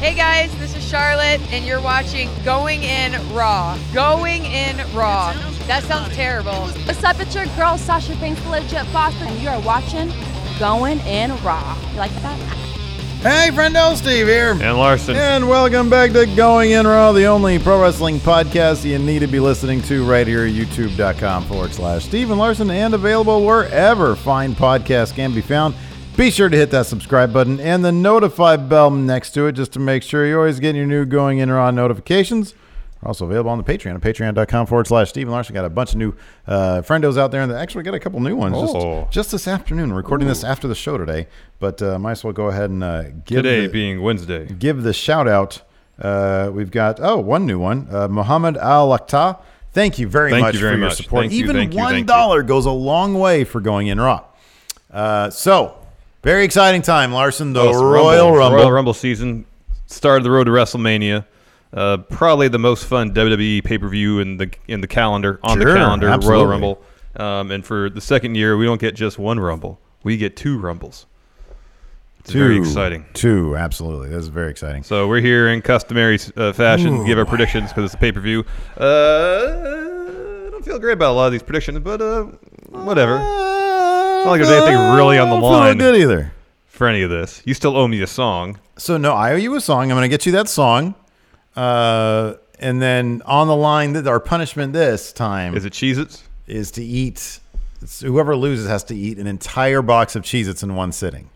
Hey guys, this is Charlotte, and you're watching Going In Raw. Going In Raw. That sounds terrible. What's up? It's your girl Sasha Banks, the legit boss, and you are watching Going In Raw. You like that? Hey, friendo, Steve here. And Larson. And welcome back to Going In Raw, the only pro wrestling podcast you need to be listening to right here at youtube.com forward slash Steve and Larson and available wherever fine podcasts can be found. Be sure to hit that subscribe button and the notify bell next to it just to make sure you're always getting your new Going In Raw notifications. We're also available on the Patreon at patreon.com forward slash Steve and Larson. Got a bunch of new uh, friendos out there, and actually got a couple new ones Oh. just, just this afternoon. We're recording this after the show today, but uh, might as well go ahead and uh, give Today the, being Wednesday. give the shout out. Uh, we've got oh one new one, uh, Muhammad Al Akhtar. Thank you very Thank much you very for your support. Thank you, Even you, one dollar goes a long way for going in raw. Uh, so very exciting time, Larson. The Royal Rumble. Royal Rumble season started the road to WrestleMania. Uh, probably the most fun WWE pay per view in the in the calendar on Sure, the calendar. absolutely. Royal Rumble. Um, and for the second year, we don't get just one Rumble. We get two Rumbles. It's very Two. exciting. Two, absolutely. This is very exciting. So we're here in customary uh, fashion, to give our predictions because it's a pay per view. Uh, I don't feel great about a lot of these predictions, but uh, whatever. Not like there's anything really on the line. good either. For any of this, you still owe me a song. So no, I owe you a song. I'm going to get you that song, uh, and then on the line, that our punishment this time Is it Cheez-Its? is to eat. It's, whoever loses has to eat an entire box of Cheez-Its in one sitting.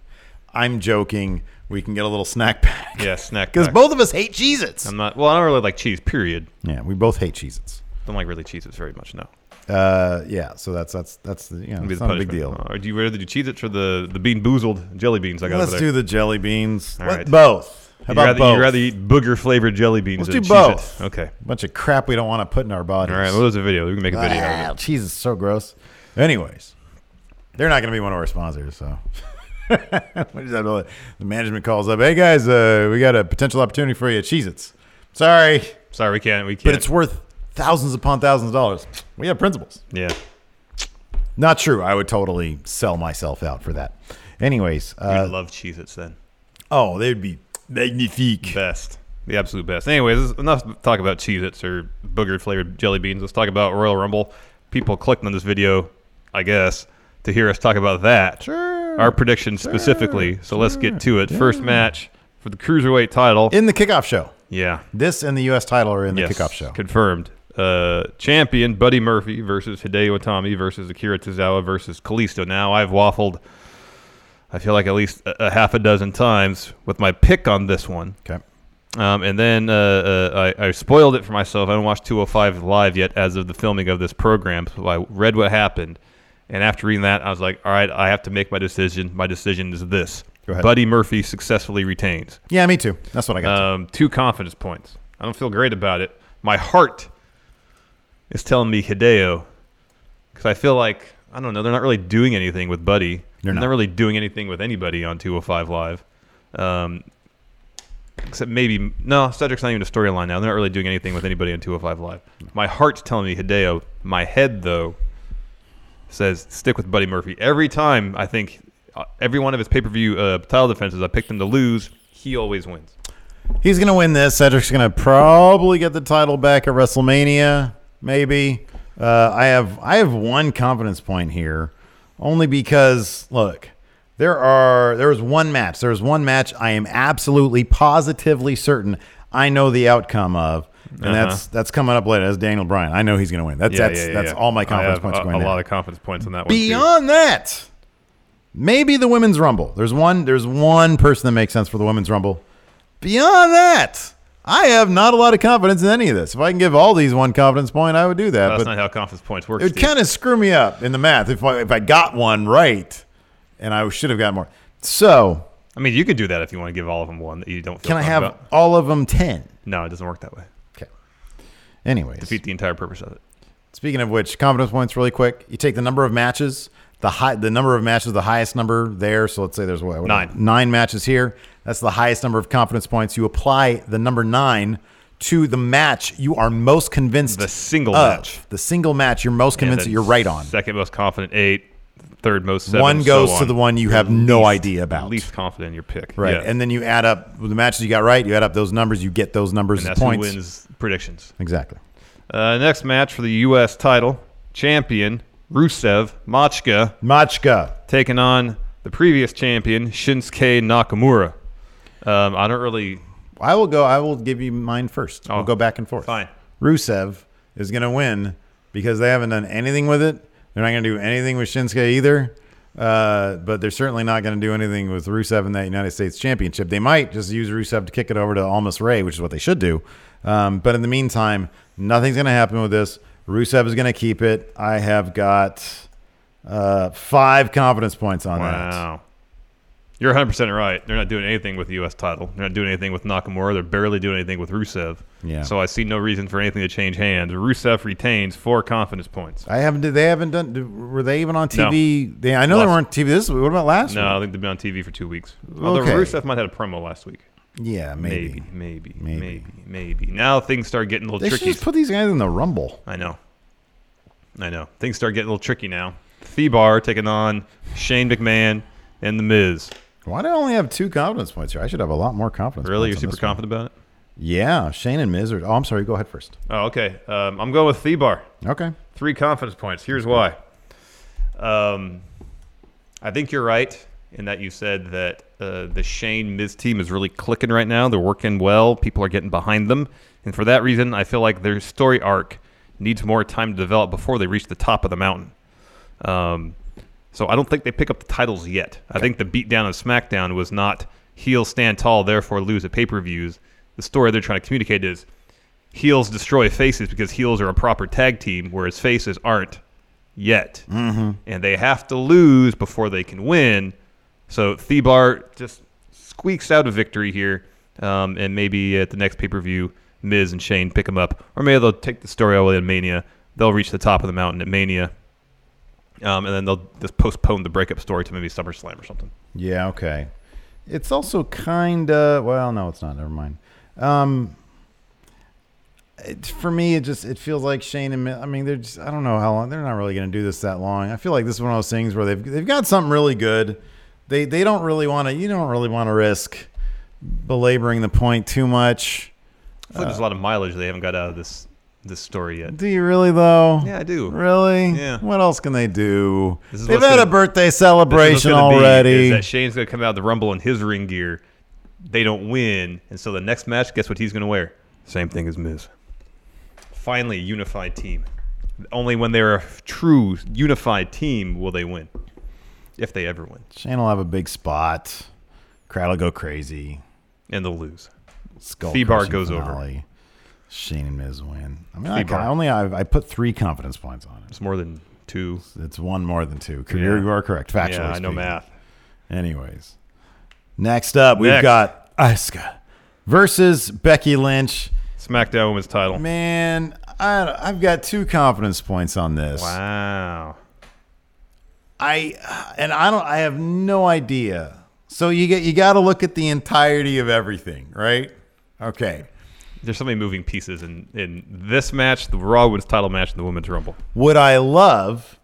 I'm joking. We can get a little snack pack. Yeah, snack. Because pack. both of us hate Cheez-Its. I'm not. Well, I don't really like cheese. Period. Yeah, we both hate Cheez-Its. Don't like really Cheez-Its very much. No. Uh, yeah, so that's that's that's the, you know it's the not a big deal. Uh, do you rather do Cheez-Its or the the BeanBoozled jelly beans? I got Let's over do the jelly beans. All Let- right. Both. How You'd about rather, both? You'd rather eat booger flavored jelly beans Let's than do Cheez-Its. both. Okay. bunch of crap we don't want to put in our bodies. All right. Well, there's a video. We can make a video. Ah, out of it. cheese is so gross. Anyways, they're not going to be one of our sponsors, so. we just have to let- the management calls up. Hey guys, uh, we got a potential opportunity for you at Cheez-Its. Sorry, Sorry, we can't. We can't. but it's worth thousands upon thousands of dollars. We have principles. yeah. Not true. I would totally sell myself out for that. Anyways, You'd uh, love Cheez-Its then. oh, they'd be magnifique. Best. The absolute best. Anyways, enough talk about Cheez-Its or booger flavored jelly beans. Let's talk about Royal Rumble. People clicked on this video, I guess, to hear us talk about that. Sure. Our predictions specifically. So let's get to it. First match for the Cruiserweight title. In the kickoff show. yeah. This and the U.S. title are in the Yes, kickoff show. Confirmed. Uh, champion Buddy Murphy versus Hideo Itami versus Akira Tozawa versus Kalisto. Now I've waffled. I feel like at least a, a half a dozen times with my pick on this one. Okay. Um, and then uh, uh, I, I spoiled it for myself. I haven't watched 205 live yet as of the filming of this program. So I read what happened. And after reading that, I was like, all right, I have to make my decision. My decision is this. Buddy Murphy successfully retains. Yeah, me too. That's what I got. Um, two confidence points. I don't feel great about it. My heart is telling me Hideo because I feel like, I don't know, they're not really doing anything with Buddy. They're not. not really doing anything with anybody on 205 Live. Um, except maybe no, Cedric's not even a storyline now. They're not really doing anything with anybody on 205 Live. My heart's telling me Hideo. My head though says stick with Buddy Murphy. Every time I think uh, every one of his pay per view uh, title defenses, I picked him to lose. He always wins. He's going to win this. Cedric's going to probably get the title back at WrestleMania, maybe. Uh, I have I have one confidence point here, only because look, there are there was one match. There was one match I am absolutely positively certain I know the outcome of, and that's that's coming up later. That's Daniel Bryan. I know he's going to win. That's that's that's all my confidence points a, going a lot of confidence points on that one. Beyond that, maybe the women's rumble. There's one. There's one person that makes sense for the women's rumble. Beyond that, I have not a lot of confidence in any of this. If I can give all these one confidence point, I would do that. That's but not how confidence points work. it would kind of screw me up in the math if I, if I got one right, and I should have got more. So I mean, you could do that if you want to give all of them one that you don't. Feel can I have about. all of them ten? No, it doesn't work that way. Okay. Anyways, Defeat the entire purpose of it. Speaking of which, confidence points really quick. You take the number of matches, the high, the number of matches, the highest number there. So let's say there's what, what Nine. nine matches here. That's the highest number of confidence points. You apply the number nine to the match you are most convinced The single of. match. The single match you're most convinced that you're right on. Second most confident, eight. Third most, seven. One so goes to on. the one you have no idea about. Least confident in your pick. Right, Yeah. and then you add up the matches you got right. You add up those numbers. You get those numbers And that's points. who wins predictions. Exactly. Uh, next match for the U.S. title, champion Rusev Machka Machka. taking on the previous champion Shinsuke Nakamura. Um, I don't really. I will go. I will give you mine first. Oh, we'll go back and forth. fine. Rusev is going to win because they haven't done anything with it. They're not going to do anything with Shinsuke either. Uh, but they're certainly not going to do anything with Rusev in that United States Championship. They might just use Rusev to kick it over to Almas Rey, which is what they should do. Um, but in the meantime, nothing's going to happen with this. Rusev is going to keep it. I have got uh, five confidence points on that. Wow. You're 100% right. They're not doing anything with the U.S. title. They're not doing anything with Nakamura. They're barely doing anything with Rusev. Yeah. So I see no reason for anything to change hands. Rusev retains four confidence points. I haven't. They haven't done. Were they even on TV? They, I know they weren't TV. This. Week. What about last? No, I think they've been on TV for two weeks. Although Okay. Rusev might have had a promo last week. Yeah, maybe. Maybe, maybe, Maybe. maybe. Now things start getting a little They should tricky. just put these guys in the Rumble. I know. I know. Things start getting a little tricky now. The Bar taking on Shane McMahon and The Miz. Why do I only have two confidence points here? I should have a lot more confidence. Really? You're super this one. confident about it? Yeah, Shane and Miz are. Oh, I'm sorry. Go ahead first. Oh, okay. Um, I'm going with The Bar. Okay. Three confidence points. Here's why. Um, I think you're right in that you said that uh, the Shane Miz team is really clicking right now. They're working well. People are getting behind them, and for that reason, I feel like their story arc needs more time to develop before they reach the top of the mountain. Um, so I don't think they pick up the titles yet. I think the beatdown of SmackDown was not heel stand tall, therefore lose at pay per views. The story they're trying to communicate is heels destroy faces because heels are a proper tag team, whereas faces aren't yet. Mm-hmm. And they have to lose before they can win. So The Bar just squeaks out a victory here. Um, and maybe at the next pay per view, Miz and Shane pick them up. Or maybe they'll take the story all the way to Mania. They'll reach the top of the mountain at Mania. Um, and then they'll just postpone the breakup story to maybe SummerSlam or something. Yeah. Okay. It's also kind of. Well, no, it's not. Never mind. Um, it, for me, it just it feels like Shane and. I mean, they're just. I don't know how long. They're not really going to do this that long. I feel like this is one of those things where they've they've got something really good. They they don't really want to. You don't really want to risk belaboring the point too much. I feel like there's a lot of mileage they haven't got out of this this story yet. Do you really though? Yeah, I do. Really? Yeah. What else can they do? They've had gonna- a birthday This is what's celebration already. Is that Shane's going to come out of the Rumble in his ring gear. They don't win, and so the next match, guess what he's going to wear? Same thing as Miz. Finally, a unified team. Only when they're a true unified team will they win, if they ever win, Shane will have a big spot. Crowd will go crazy. and they'll lose. Skull crushing goes over. Finale. Shane and Miz win. I mean, I, I only I, I put three confidence points on it. It's more than two. It's one more than two. Yeah. You're, correct. Factually yeah, I know speaking. math. Anyways, next up we've Next. got Asuka versus Becky Lynch. SmackDown Women's Title. Man, I, I've got two confidence points on this. Wow. I and I don't. I have no idea. So you get you got to look at the entirety of everything, right? Okay. There's so many moving pieces in, in this match, the Raw Women's Title match, and the Women's Rumble. Would I love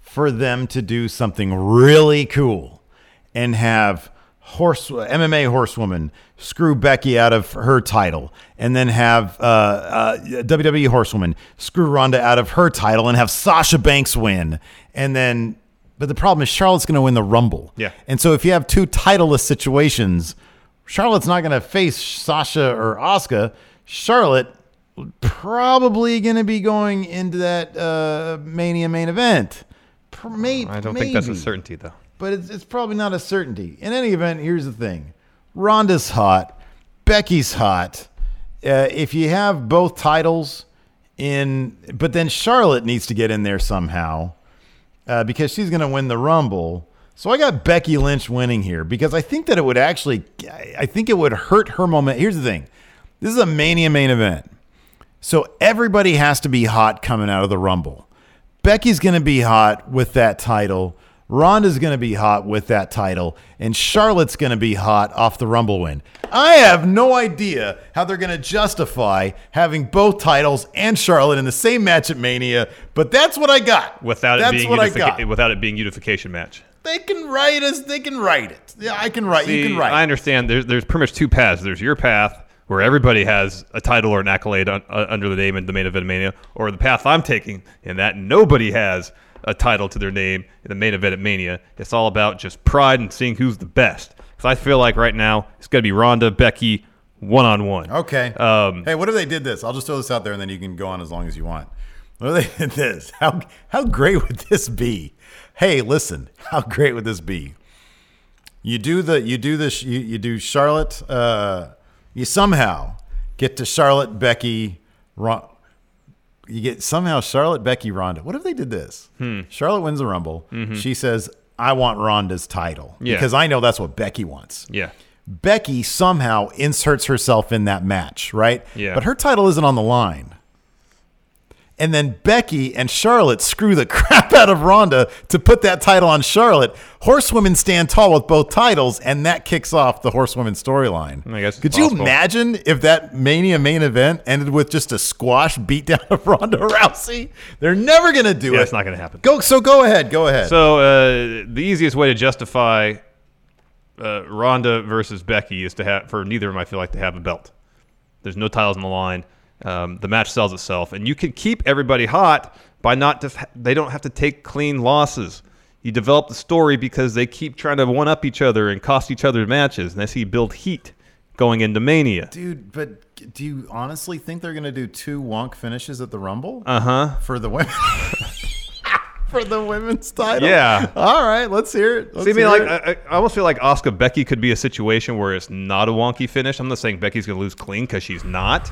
for them to do something really cool and have horse MMA horsewoman screw Becky out of her title, and then have uh, uh, WWE horsewoman screw Ronda out of her title, and have Sasha Banks win, and then. But the problem is Charlotte's going to win the Rumble. Yeah. And so if you have two titleless situations, Charlotte's not going to face Sasha or Asuka. Charlotte probably going to be going into that uh, Mania main event. Pr- may- I don't think that's a certainty though. But it's, it's probably not a certainty. In any event, here's the thing Ronda's hot, Becky's hot. Uh, if you have both titles in, but then Charlotte needs to get in there somehow uh, because she's going to win the Rumble. So I got Becky Lynch winning here because I think that it would actually, I think it would hurt her moment. Here's the thing this is a Mania main event. So everybody has to be hot coming out of the Rumble. Becky's going to be hot with that title. Ronda's going to be hot with that title. And Charlotte's going to be hot off the Rumble win. I have no idea how they're going to justify having both titles and Charlotte in the same match at Mania, but that's what I got. Without it that's being what I unifica- got. without it being unification match. They can write us. They can write it. Yeah, I can write. you can write. I understand. There's there's pretty much two paths. There's your path where everybody has a title or an accolade un, uh, under the name in the main event of Mania, or the path I'm taking in that nobody has a title to their name in the main event at Mania. It's all about just pride and seeing who's the best. Because I feel like right now it's going to be Ronda, Becky, one on one. Okay. Um, hey, what if they did this? I'll just throw this out there, and then you can go on as long as you want. What if they did this? How how great would this be? Hey, listen, how great would this be? You do the you do this you, you do Charlotte. Uh, you somehow get to Charlotte, Becky, Ron. You get somehow Charlotte, Becky, Ronda. What if they did this? Hmm. Charlotte wins the Rumble. She says, "I want Ronda's title Mm-hmm. Yeah. because I know that's what Becky wants." Yeah. Becky somehow inserts herself in that match, right? Yeah. But her title isn't on the line. And then Becky and Charlotte screw the crap out of Ronda to put that title on Charlotte. Horsewomen stand tall with both titles, and that kicks off the Horsewomen storyline. I guess Could you imagine if that Mania main event ended with just a squash beatdown of Ronda Rousey? They're never going to do Yeah, it. it's not going to happen. Go. So go ahead. Go ahead. So uh, the easiest way to justify uh, Ronda versus Becky is to have for neither of them. I feel like to have a belt. There's no titles on the line. Um, the match sells itself, and you can keep everybody hot by not. Def- they don't have to take clean losses. You develop the story because they keep trying to one up each other and cost each other matches, and that's how you build heat going into Mania. Dude, but do you honestly think they're going to do two wonk finishes at the Rumble? Uh huh. for the women. for the women's title. Yeah. All right, let's hear it. Let's See, I mean, like. I, I almost feel like Asuka Becky could be a situation where it's not a wonky finish. I'm not saying Becky's going to lose clean because she's not,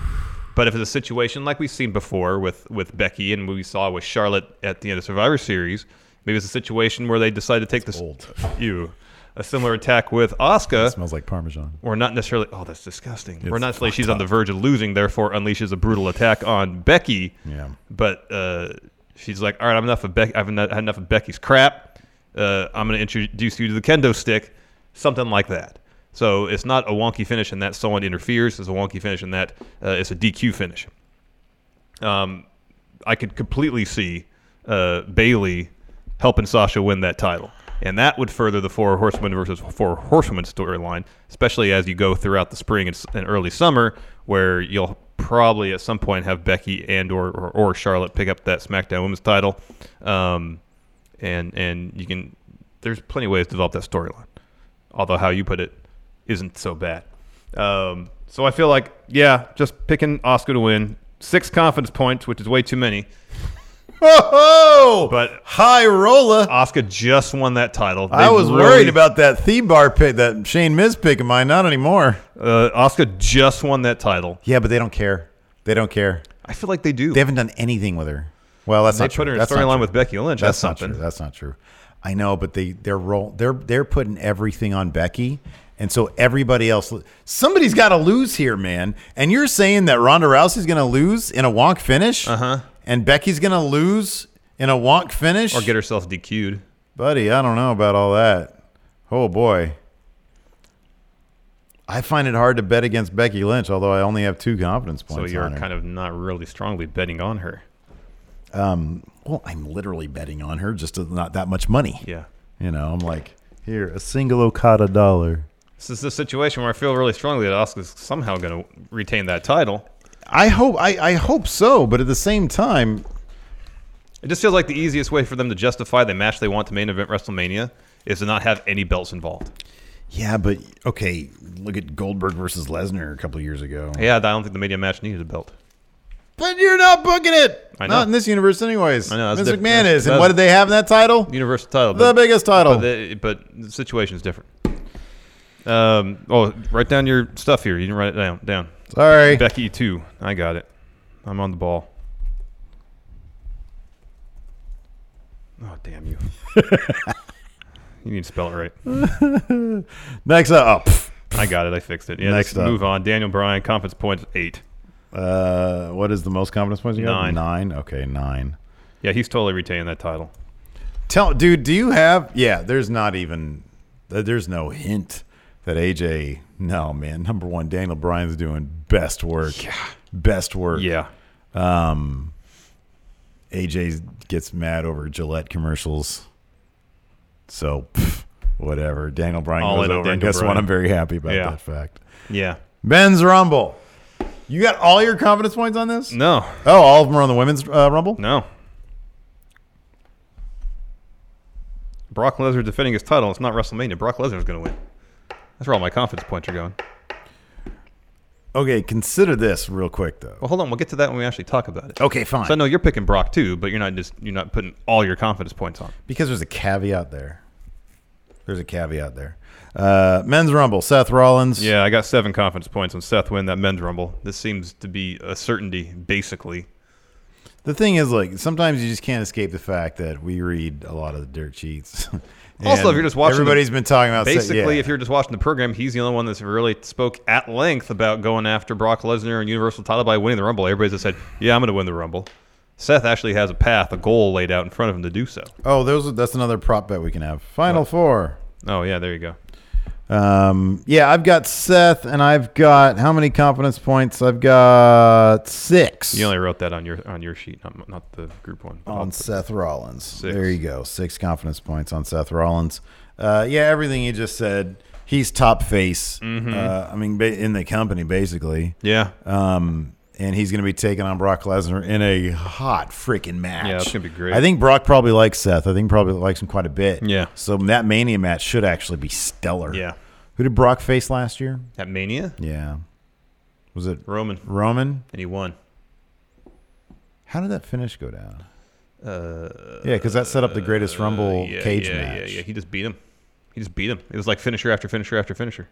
but if it's a situation like we've seen before with with Becky and we saw with Charlotte at the end of Survivor Series, maybe it's a situation where they decide to take this old. you a similar attack with Asuka. smells like Parmesan. Or not necessarily. Oh, that's disgusting. It's or not necessarily she's fucked on the verge of losing, therefore unleashes a brutal attack on Becky. Yeah. But uh, she's like, all right, I'm enough of Becky. I've had enough of Becky's crap. Uh, I'm going to introduce you to the kendo stick, something like that. So it's not a wonky finish, and that someone interferes. It's a wonky finish, and that uh, it's a DQ finish. Um, I could completely see uh, Bayley helping Sasha win that title. And that would further the four horsemen versus four horsewomen storyline, especially as you go throughout the spring and, and early summer, where you'll probably at some point have Becky and or, or, or Charlotte pick up that SmackDown Women's title, um, and and you can there's plenty of ways to develop that storyline. Although how you put it isn't so bad. Um, so I feel like yeah, just picking Asuka to win six confidence points, which is way too many. Oh, But- high roller. Asuka just won that title. I was really- worried about that The Bar pick, that Shane Miz pick of mine. Not anymore. uh, Asuka just won that title. Yeah, but they don't care. They don't care. I feel like they do. They haven't done anything with her. Well, that's They not put true. her in a That's not storyline with Becky Lynch. That's, That's, not something. true. That's not true. I know, but they they're roll they're they're putting everything on Becky, and so everybody else. Somebody's got to lose here, man. And you're saying that Ronda Rousey's going to lose in a wonk finish, uh Uh-huh. and Becky's going to lose in a wonk finish, or get herself DQ'd. buddy. I don't know about all that. Oh boy. I find it hard to bet against Becky Lynch, although I only have two confidence points. So you're kind of not really strongly betting on her. Well, I'm literally betting on her, just not that much money. Yeah. You know, I'm like, here, a single Okada dollar. This is the situation where I feel really strongly that Asuka's somehow going to retain that title. I hope I, I hope so, but at the same time, It just feels like the easiest way for them to justify the match they want to main event WrestleMania is to not have any belts involved. yeah, but okay, look at Goldberg versus Lesnar a couple of years ago. Yeah, I don't think the Mania match needed a belt. But you're not booking it. I know. Not in this universe, anyways. I know, Vince McMahon is, and what did they have in that title? Universal title. The biggest title. But the, but the situation is different. Um, oh, write down your stuff here. You didn't write it down. Down. Sorry. Becky too. I got it. I'm on the ball. Oh damn you! you need to spell it right. Next up, oh, I got it. I fixed it. Yeah. Next up. move on. Daniel Bryan, conference points eight. Uh, what is the most confidence points you Nine. have? Nine. Okay, nine. Yeah, he's totally retaining that title. Tell, dude, do you have? Yeah, there's not even. There's no hint that AJ. No, man. Number one, Daniel Bryan's doing best work. Best work. Yeah. Um, AJ gets mad over Gillette commercials. So, pff, whatever. Daniel Bryan All goes over, and guess what? I'm very happy about Yeah. that fact. Yeah. Men's Rumble. You got all your confidence points on this? No. Oh, all of them are on the Women's uh, Rumble? No. Brock Lesnar defending his title. It's not WrestleMania. Brock Lesnar's going to win. That's where all my confidence points are going. Okay, consider this real quick, though. Well, hold on. We'll get to that when we actually talk about it. Okay, fine. So I know you're picking Brock too, but you're not just you're not putting all your confidence points on. Because there's a caveat there. There's a caveat there. Uh, men's Rumble, Seth Rollins. Yeah, I got seven confidence points on Seth win that men's rumble. This seems to be a certainty, basically. The thing is, like, sometimes you just can't escape the fact that we read a lot of the dirt sheets. Also, if you're just watching, the- everybody's been talking about basically, yeah. if you're just watching the program, he's the only one that's really spoke at length about going after Brock Lesnar and Universal title by winning the Rumble. Everybody's just said, "Yeah, I'm going to win the Rumble." Seth actually has a path, a goal laid out in front of him to do so. oh, those that's another prop bet we can have. Final four. Oh yeah, there you go. Um, yeah, I've got Seth, and I've got how many confidence points? I've got six. You only wrote that on your on your sheet, not, not the group one. on Seth Rollins. Six. There you go. Six confidence points on Seth Rollins. Uh, yeah, everything you just said. He's top face. Mm-hmm. Uh, I mean, in the company, basically. Yeah, Um, and he's going to be taking on Brock Lesnar in a hot freaking match. Yeah, it's gonna be great. I think Brock probably likes Seth. I think probably likes him quite a bit. Yeah. So that Mania match should actually be stellar. Yeah. Who did Brock face last year? at Mania, Yeah. Was it Roman, Roman? and he won. How did that finish go down? Uh, Yeah, because that set up the greatest Rumble yeah, cage yeah, match. Yeah, yeah, he just beat him. He just beat him. It was like finisher after finisher after finisher.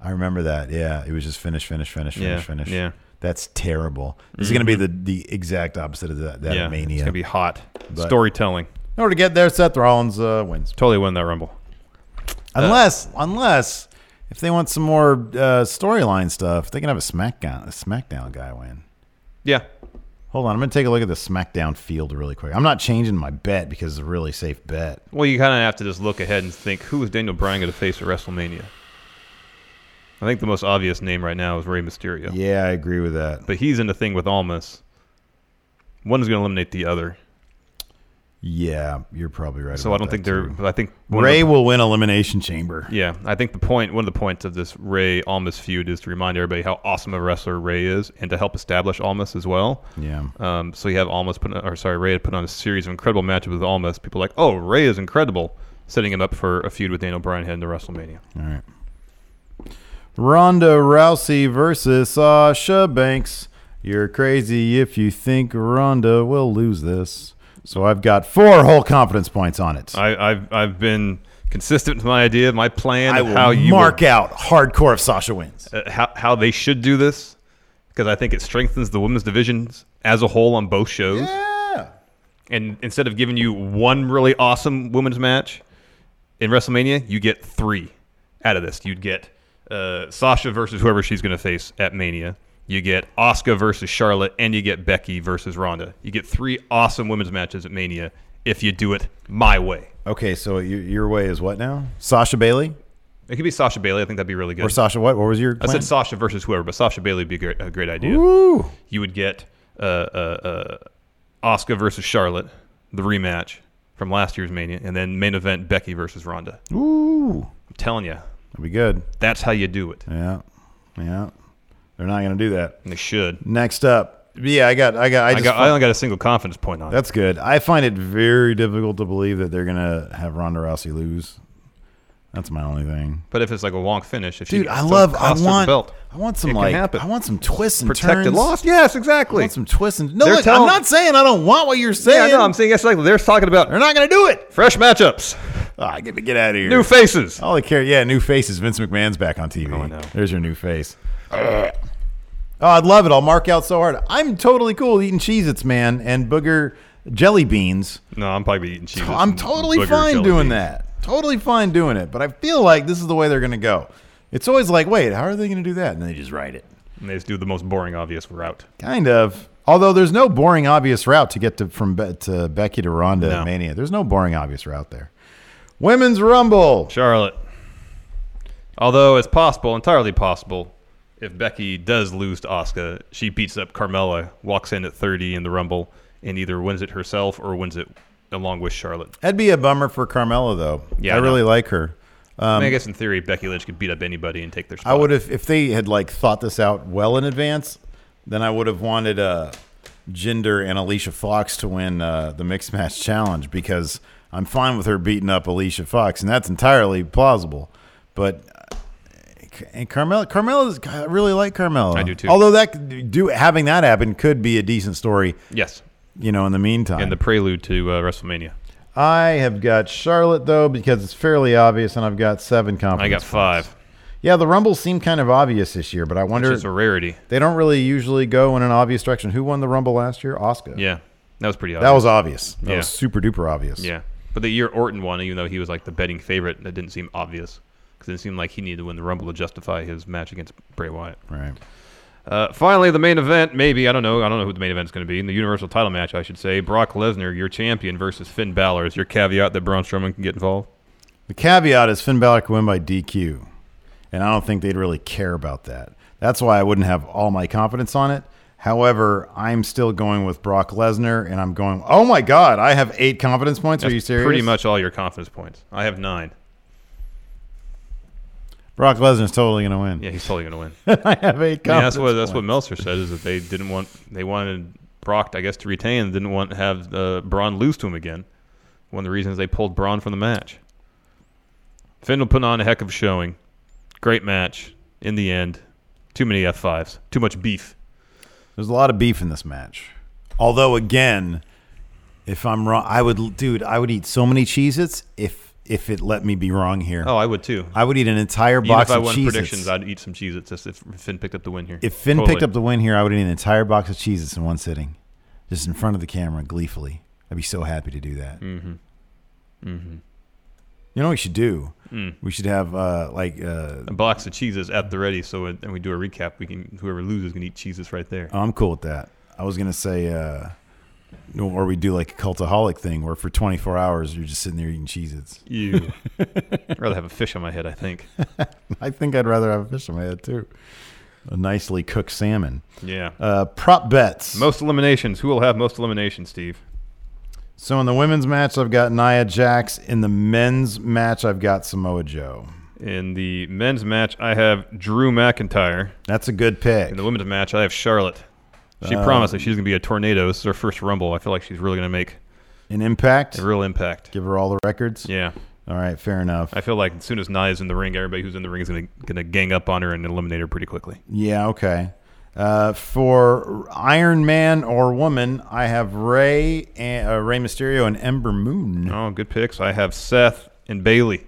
I remember that. Yeah, it was just finish, finish, finish, finish, Yeah, finish. yeah. That's terrible. This is going to be the the exact opposite of that, that yeah, mania. it's gonna be hot. But- Storytelling. In order to get there, Seth Rollins uh, wins. Totally win that Rumble. Unless, unless if they want some more uh, storyline stuff, they can have a SmackDown a SmackDown guy win. Yeah, Hold on, I'm going to take a look at the SmackDown field really quick. I'm not changing my bet because it's a really safe bet. Well, you kind of have to just look ahead and think who is Daniel Bryan going to face at WrestleMania. I think the most obvious name right now is Rey Mysterio, Yeah, I agree with that. but he's in the thing with Almas. One is going to eliminate the other, Yeah, you're probably right. so I don't think that, they're. too. I think Rey will win Elimination Chamber. Yeah, I think the point, one of the points of this Rey Almas feud is to remind everybody how awesome a wrestler Rey is, and to help establish Almas as well. Yeah. Um, so you have Almas put, or sorry, Rey had put on a series of incredible matches with Almas. People are like, oh, Rey is incredible, setting him up for a feud with Daniel Bryan heading to WrestleMania. All right. Ronda Rousey versus Sasha Banks. You're crazy if you think Ronda will lose this. So I've got four whole confidence points on it. I, I've I've been consistent with my idea, my plan I of will how you mark out hardcore if Sasha wins. uh, how how they should do this, because I think it strengthens the women's divisions as a whole on both shows. Yeah. And instead of giving you one really awesome women's match in WrestleMania, you get three out of this. You'd get uh, Sasha versus whoever she's going to face at Mania. You get Asuka versus Charlotte, and you get Becky versus Ronda. You get three awesome women's matches at Mania if you do it my way. Okay, so your, your way is what now? Sasha Bayley It could be Sasha Bayley. I think that'd be really good. or Sasha what? What was your I said Sasha versus whoever, but Sasha Bayley would be a great, a great idea. Woo. You would get uh, uh, uh, Asuka versus Charlotte, the rematch from last year's Mania, and then main event Becky versus Ronda. Ooh, I'm telling you, that'd be good. that's how you do it. Yeah, yeah. They're not going to do that. They should. Next up, yeah, I got, I got, I, I, got, fi- I only got a single confidence point on it. That's good. I find it very difficult to believe that they're going to have Ronda Rousey lose. That's my only thing. But if it's like a wonk finish, if Dude, she I love. I cost her the want. belt, I want some like. happen. I want some twists and protected turns. loss. Yes, I exactly. want some twists and. No, look, telling- I'm not saying I don't want what you're saying. Yeah, no, I'm saying yes. Like they're talking about They're not going to do it. fresh matchups, Ah, get me get out of here. new faces. All I care, yeah, new faces. Vince McMahon's back on TV. Oh, I know. There's your new face. oh, I'd love it. I'll mark out so hard. I'm totally cool eating Cheez-Its, man, and booger jelly beans. No, I'm probably eating cheese. I'm totally fine doing that. Totally fine doing it. But I feel like this is the way they're going to go. It's always like, wait, how are they going to do that? And they just write it. And they just do the most boring, obvious route. Kind of. Although there's no boring, obvious route to get to from Be- to Becky to Ronda No. at Mania. There's no boring, obvious route there. Women's Rumble. Charlotte. Although it's possible, entirely possible, if Becky does lose to Asuka, she beats up Carmella, walks in at 30 in the Rumble, and either wins it herself or wins it along with Charlotte. That'd be a bummer for Carmella, though. Yeah, I, I know. really like her. I, mean, I guess in theory, Becky Lynch could beat up anybody and take their spot. Um, I would have if they had like thought this out well in advance. Then I would have wanted uh, Jinder and Alicia Fox to win uh, the mixed match challenge because I'm fine with her beating up Alicia Fox, and that's entirely plausible. But uh, and Carmella, Carmella's I really like Carmella. I do too. Although that do having that happen could be a decent story, Yes, you know. In the meantime, and the prelude to uh, WrestleMania. I have got Charlotte though because it's fairly obvious, and I've got seven confidence. I got points. five, Yeah, the Rumbles seem kind of obvious this year, but I which wonder is a rarity. they don't really usually go in an obvious direction. Who won the Rumble last year? Asuka. Yeah, that was pretty obvious. That was obvious. That Yeah. was super duper obvious. Yeah, but the year Orton won, even though he was like the betting favorite, that didn't seem obvious because it seemed like he needed to win the Rumble to justify his match against Bray Wyatt. Right. Uh, finally, the main event, maybe I don't know. I don't know who the main event's going to be. In the Universal Title match, I should say, Brock Lesnar, your champion, versus Finn Balor. Is your caveat that Braun Strowman can get involved? The caveat is Finn Balor can win by DQ, and I don't think they'd really care about that. That's why I wouldn't have all my confidence on it. However, I'm still going with Brock Lesnar, and I'm going. Oh my God, I have eight confidence points. That's Are you serious? Pretty much all your confidence points. I have nine. Brock Lesnar's totally going to win. Yeah, he's totally going to win. I have eight. Yeah, that's what that's what. Meltzer said is that they didn't want they wanted Brock, I guess, to retain didn't want to have uh, Braun lose to him again. One of the reasons they pulled Braun from the match. Finn will put on a heck of a showing. Great match. In the end, too many F5s. Too much beef. There's a lot of beef in this match. Although, again, if I'm wrong, I would, dude, I would eat so many Cheez-Its if if it let me be wrong here. Oh, I would too. I would eat an entire Even box if I of won Cheez-Its. predictions, I'd eat some Cheez-Its just if Finn picked up the win here. if Finn Totally. picked up the win here, I would eat an entire box of Cheez-Its in one sitting, just in front of the camera, gleefully. I'd be so happy to do that. Mm-hmm. Mm-hmm. You know what we should do? Mm. We should have uh, like uh, a box of cheeses at the ready, so when and we do a recap, we can whoever loses can eat cheeses right there. I'm cool with that. I was gonna say, uh, or we do like a cultaholic thing, where for 24 hours you're just sitting there eating Cheez-Its. You. I'd rather have a fish on my head, I think. I think I'd rather have a fish on my head too. A nicely cooked salmon. Yeah. Uh, prop bets. Most eliminations. Who will have most eliminations, Steve? So in the women's match, I've got Nia Jax. In the men's match, I've got Samoa Joe. In the men's match, I have Drew McIntyre. That's a good pick. In the women's match, I have Charlotte. She Uh, promised that she's going to be a tornado. This is her first Rumble. I feel like she's really going to make An impact. a real impact. Give her all the records. Yeah. All right, fair enough. I feel like as soon as Nia's in the ring, everybody who's in the ring is going to gang up on her and eliminate her pretty quickly. Yeah, okay. Uh, for Iron Man or woman, I have Rey, and, uh, Rey Mysterio, and Ember Moon. Oh, good picks. I have Seth and Bayley.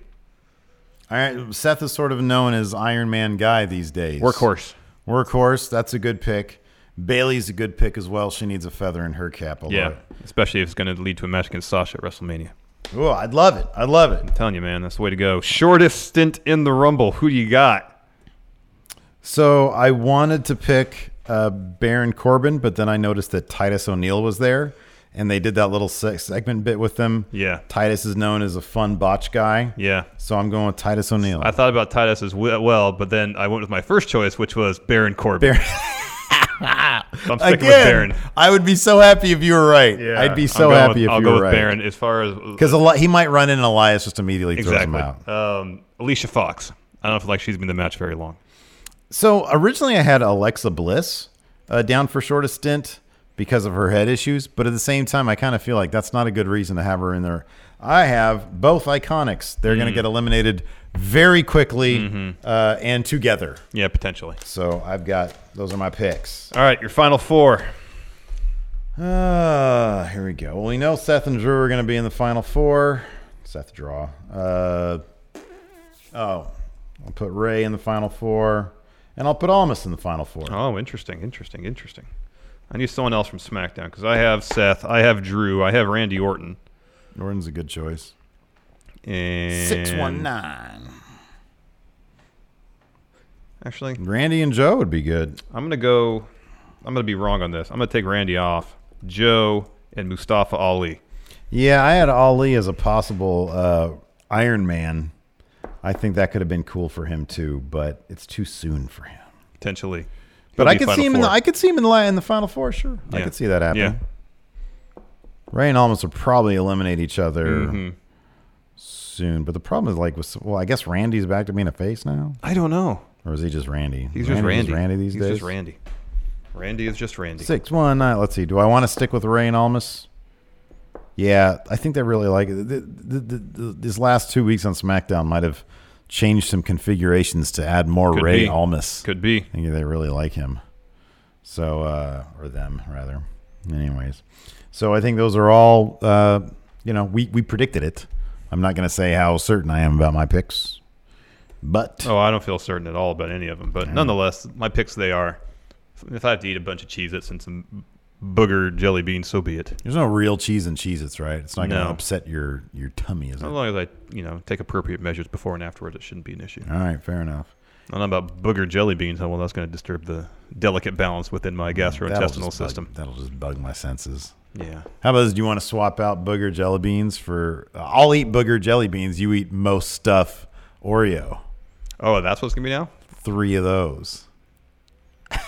All right, Seth is sort of known as Iron Man guy these days. Workhorse. Workhorse. That's a good pick. Bayley's a good pick as well. She needs a feather in her cap. Yeah. Especially if it's going to lead to a match against Sasha at WrestleMania. Oh, I'd love it. I'd love it. I'm telling you, man, that's the way to go. Shortest stint in the Rumble. Who do you got? So I wanted to pick uh, Baron Corbin, but then I noticed that Titus O'Neil was there, and they did that little se- segment bit with them. Yeah. Titus is known as a fun botch guy. Yeah. So I'm going with Titus O'Neil. I thought about Titus as well, but then I went with my first choice, which was Baron Corbin. Baron- I'm sticking with Baron. I would be so happy if you were right. I'd be so happy with- if I'll you go were with right. Baron as far as Because he might run in and Elias just immediately throws exactly. him out. Um, Alicia Fox. I don't feel like she's been in the match very long. So originally I had Alexa Bliss uh, down for shortest stint because of her head issues, but at the same time I kind of feel like that's not a good reason to have her in there. I have both iconics. They're Mm. going to get eliminated very quickly Mm-hmm. uh, and together. Yeah, potentially. So I've got those are my picks. All right, your final four. Uh, here we go. Well, we know Seth and Drew are going to be in the final four. Seth Drew. Uh, oh, I'll put Rey in the final four, and I'll put Almas in the final four. Oh, interesting, interesting, interesting. I need someone else from SmackDown because I have Seth, I have Drew, I have Randy Orton, Orton's a good choice. and Six one nine. Actually, Randy and Joe would be good. I'm gonna go. I'm gonna be wrong on this. I'm gonna take Randy off. Joe and Mustafa Ali. Yeah, I had Ali as a possible uh, Iron Man. I think that could have been cool for him too, but it's too soon for him. Potentially, But He'll I could see him. In the, I could see him in the in the final four. Sure, I could see that happening. Yeah. Rey and Almas will probably eliminate each other Mm-hmm. soon. But the problem is, like, with, well, I guess Randy's back to being a face now, I don't know. Or is he just Randy? He's just Randy. Randy these He's days. just Randy. Randy is just Randy. Six one nine. Let's see. Do I want to stick with Rey and Almas? Yeah, I think they really like it. The, the, the, the, these last two weeks on SmackDown might have changed some configurations to add more Could Rey be. Almas. Could be. I think they really like him. So, uh, or them rather. Anyways, so I think those are all. Uh, you know, we we predicted it. I'm not going to say how certain I am about my picks, but Oh, I don't feel certain at all about any of them, but nonetheless, my picks they are. If I have to eat a bunch of Cheez-Its and some booger jelly beans, so be it. there's no real cheese and Cheez-Its, right? It's not going to No. upset your your tummy, is it? As long as I, you know, take appropriate measures before and afterwards, it shouldn't be an issue. All right, fair enough. I don't know about booger jelly beans. Oh, well, that's going to disturb the delicate balance within my That'll gastrointestinal just bug- system. that'll just bug my senses. Yeah. How about this? Do you want to swap out booger jelly beans for? Uh, I'll eat booger jelly beans. You eat most stuff Oreo. Oh, that's what's going to be now? Three of those.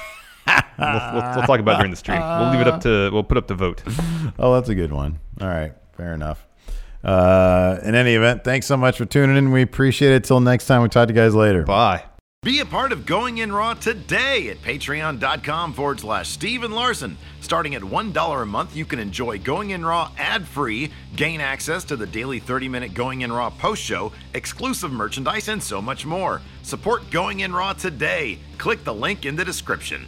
We'll, we'll, we'll talk about during the stream. We'll leave it up to, we'll put up the vote. Oh, that's a good one. All right, fair enough. Uh, in any event, thanks so much for tuning in. We appreciate it. Till next time, we talk to you guys later. Bye. Be a part of Going In Raw today at patreon.com forward slash Steve and Larson. Starting at $1 a month, you can enjoy Going In Raw ad free, gain access to the daily 30 minute Going In Raw post show, exclusive merchandise, and so much more. Support Going In Raw today. Click the link in the description.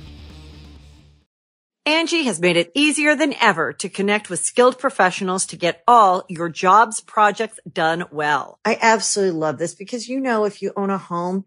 Angi has made it easier than ever to connect with skilled professionals to get all your jobs projects done well. I absolutely love this because, you know, if you own a home,